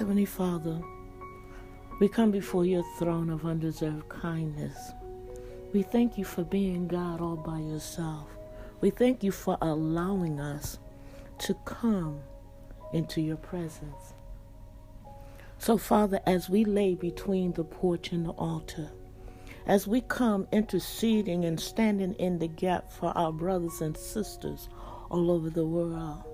Heavenly Father, we come before your throne of undeserved kindness. We thank you for being God all by yourself. We thank you for allowing us to come into your presence. So, Father, as we lay between the porch and the altar, as we come interceding and standing in the gap for our brothers and sisters all over the world,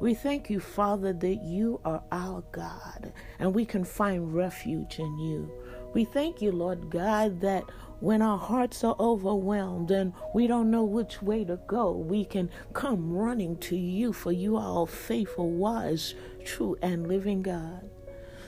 we thank you, Father, that you are our God and we can find refuge in you. We thank you, Lord God, that when our hearts are overwhelmed and we don't know which way to go, we can come running to you, for you are a faithful, wise, true, and living God.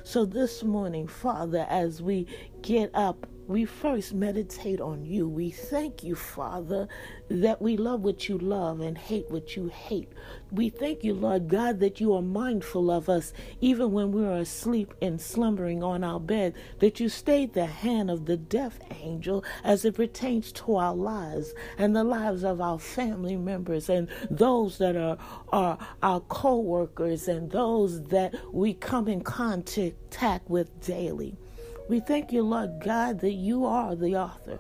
So this morning, Father, as we get up we first meditate on you. We thank you, Father, that we love what you love and hate what you hate. We thank you, Lord God, that you are mindful of us even when we are asleep and slumbering on our bed, that you stayed the hand of the death angel as it pertains to our lives and the lives of our family members and those that are, are our co workers and those that we come in contact with daily. We thank you, Lord God, that you are the author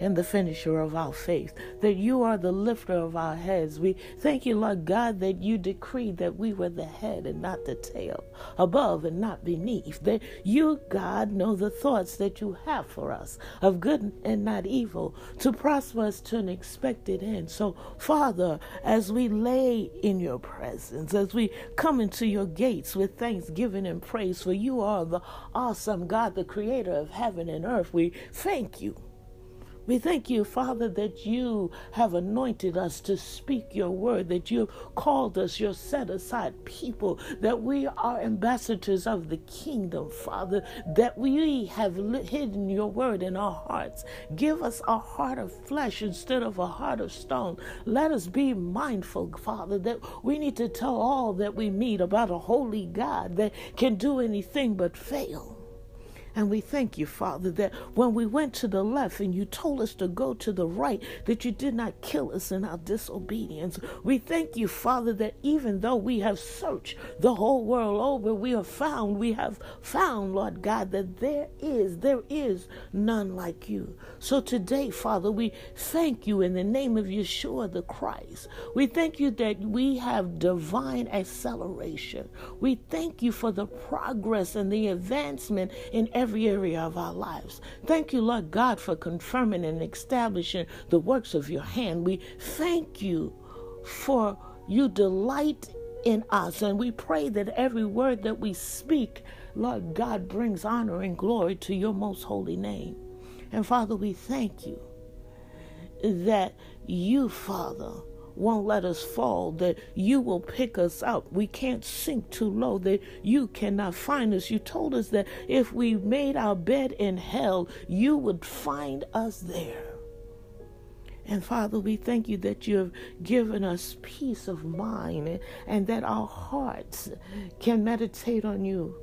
and the finisher of our faith, that you are the lifter of our heads. We thank you, Lord God, that you decreed that we were the head and not the tail, above and not beneath, that you, God, know the thoughts that you have for us of good and not evil, to prosper us to an expected end. So, Father, as we lay in your presence, as we come into your gates with thanksgiving and praise, for you are the awesome God, the creator of heaven and earth, we thank you we thank you, Father, that you have anointed us to speak your word, that you called us your set aside people, that we are ambassadors of the kingdom, Father, that we have hidden your word in our hearts. Give us a heart of flesh instead of a heart of stone. Let us be mindful, Father, that we need to tell all that we meet about a holy God that can do anything but fail. And we thank you, Father, that when we went to the left and you told us to go to the right, that you did not kill us in our disobedience. We thank you, Father, that even though we have searched the whole world over, we have found, we have found, Lord God, that there is, there is none like you. So today, Father, we thank you in the name of Yeshua the Christ. We thank you that we have divine acceleration. We thank you for the progress and the advancement in every every area of our lives. Thank you, Lord God, for confirming and establishing the works of your hand. We thank you for you delight in us. And we pray that every word that we speak, Lord God, brings honor and glory to your most holy name. And Father, we thank you that you, Father, won't let us fall, that you will pick us up. We can't sink too low, that you cannot find us. You told us that if we made our bed in hell, you would find us there. And Father, we thank you that you have given us peace of mind and that our hearts can meditate on you.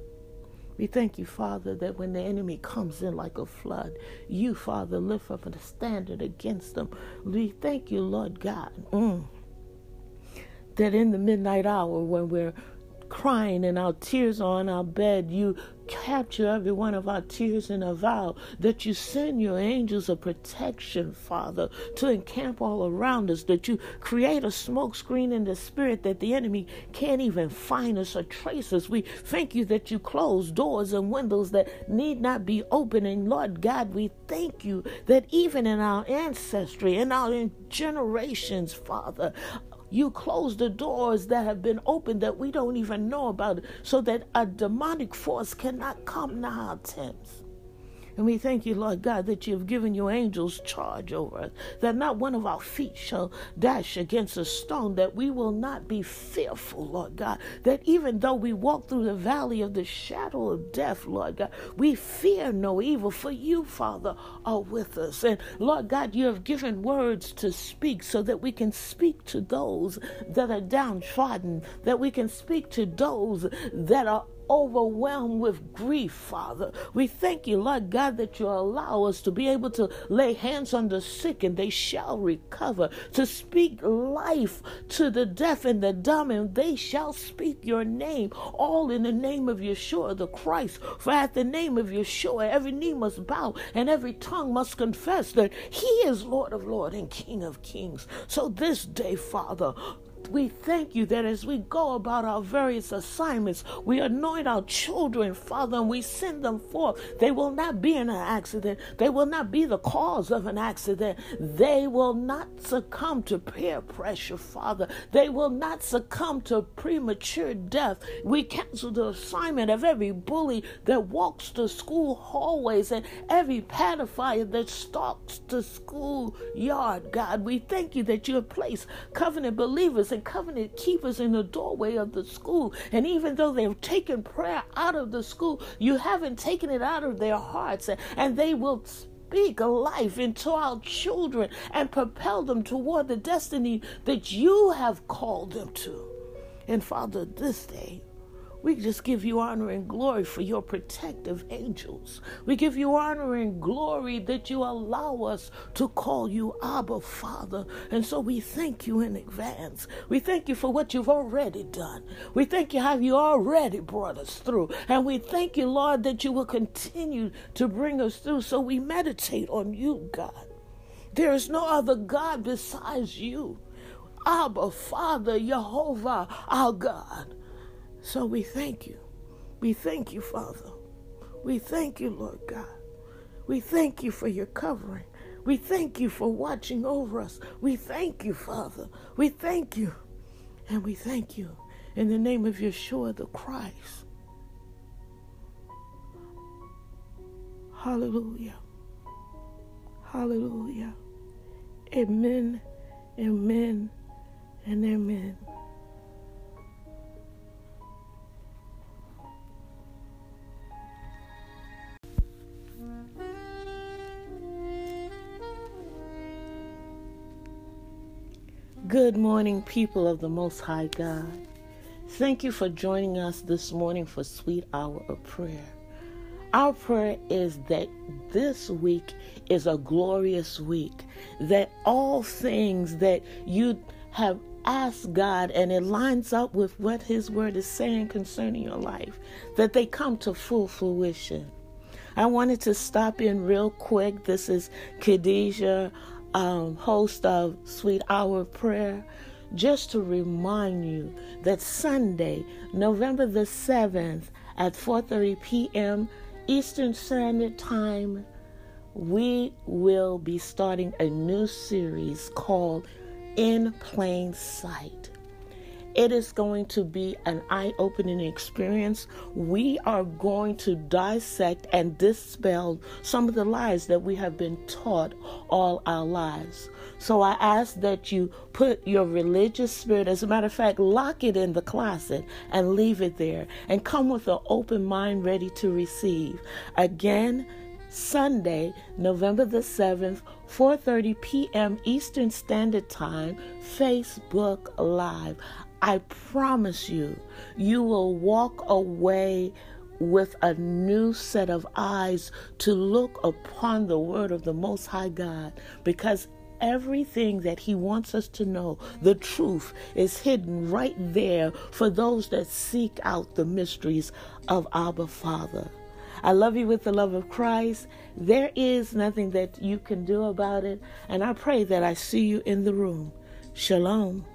We thank you, Father, that when the enemy comes in like a flood, you, Father, lift up a standard against them. We thank you, Lord God, mm, that in the midnight hour when we're crying and our tears are on our bed, you capture every one of our tears in a vow that you send your angels of protection, Father, to encamp all around us, that you create a smoke screen in the spirit that the enemy can't even find us or trace us. We thank you that you close doors and windows that need not be open. And Lord God, we thank you that even in our ancestry, in our generations, Father, you close the doors that have been opened that we don't even know about so that a demonic force cannot come to our tents. And we thank you, Lord God, that you have given your angels charge over us, that not one of our feet shall dash against a stone, that we will not be fearful, Lord God, that even though we walk through the valley of the shadow of death, Lord God, we fear no evil, for you, Father, are with us. And Lord God, you have given words to speak so that we can speak to those that are downtrodden, that we can speak to those that are overwhelmed with grief, Father. We thank you, Lord God, that you allow us to be able to lay hands on the sick and they shall recover, to speak life to the deaf and the dumb, and they shall speak your name, all in the name of Yeshua the Christ. For at the name of Yeshua, every knee must bow and every tongue must confess that He is Lord of Lords and King of Kings. So this day, Father, we thank you that as we go about our various assignments, we anoint our children, Father, and we send them forth. They will not be in an accident. They will not be the cause of an accident. They will not succumb to peer pressure, Father. They will not succumb to premature death. We cancel the assignment of every bully that walks the school hallways and every pedophile that stalks the school yard, God. We thank you that you have placed covenant believers and covenant keepers in the doorway of the school. And even though they've taken prayer out of the school, you haven't taken it out of their hearts. And they will speak life into our children and propel them toward the destiny that you have called them to. And Father, this day, we just give you honor and glory for your protective angels. We give you honor and glory that you allow us to call you Abba Father. And so we thank you in advance. We thank you for what you've already done. We thank you how you already brought us through. And we thank you, Lord, that you will continue to bring us through. So we meditate on you, God. There is no other God besides you. Abba, Father, Jehovah, our God. So we thank you. We thank you, Father. We thank you, Lord God. We thank you for your covering. We thank you for watching over us. We thank you, Father. We thank you. And we thank you in the name of Yeshua the Christ. Hallelujah. Hallelujah. Amen, amen, and amen. Good morning, people of the Most High God. Thank you for joining us this morning for Sweet Hour of Prayer. Our prayer is that this week is a glorious week, that all things that you have asked God and it lines up with what His Word is saying concerning your life, that they come to full fruition. I wanted to stop in real quick. This is Khadijah um, host of Sweet Hour of Prayer, just to remind you that Sunday, November the 7th at 4:30 p.m. Eastern Standard Time, we will be starting a new series called In Plain Sight. It is going to be an eye opening experience. We are going to dissect and dispel some of the lies that we have been taught all our lives. So I ask that you put your religious spirit, as a matter of fact, lock it in the closet and leave it there and come with an open mind ready to receive. Again, Sunday, November the 7th, 4:30 p.m. Eastern Standard Time, Facebook Live. I promise you, you will walk away with a new set of eyes to look upon the word of the Most High God because everything that He wants us to know, the truth, is hidden right there for those that seek out the mysteries of Abba Father. I love you with the love of Christ. There is nothing that you can do about it, and I pray that I see you in the room. Shalom.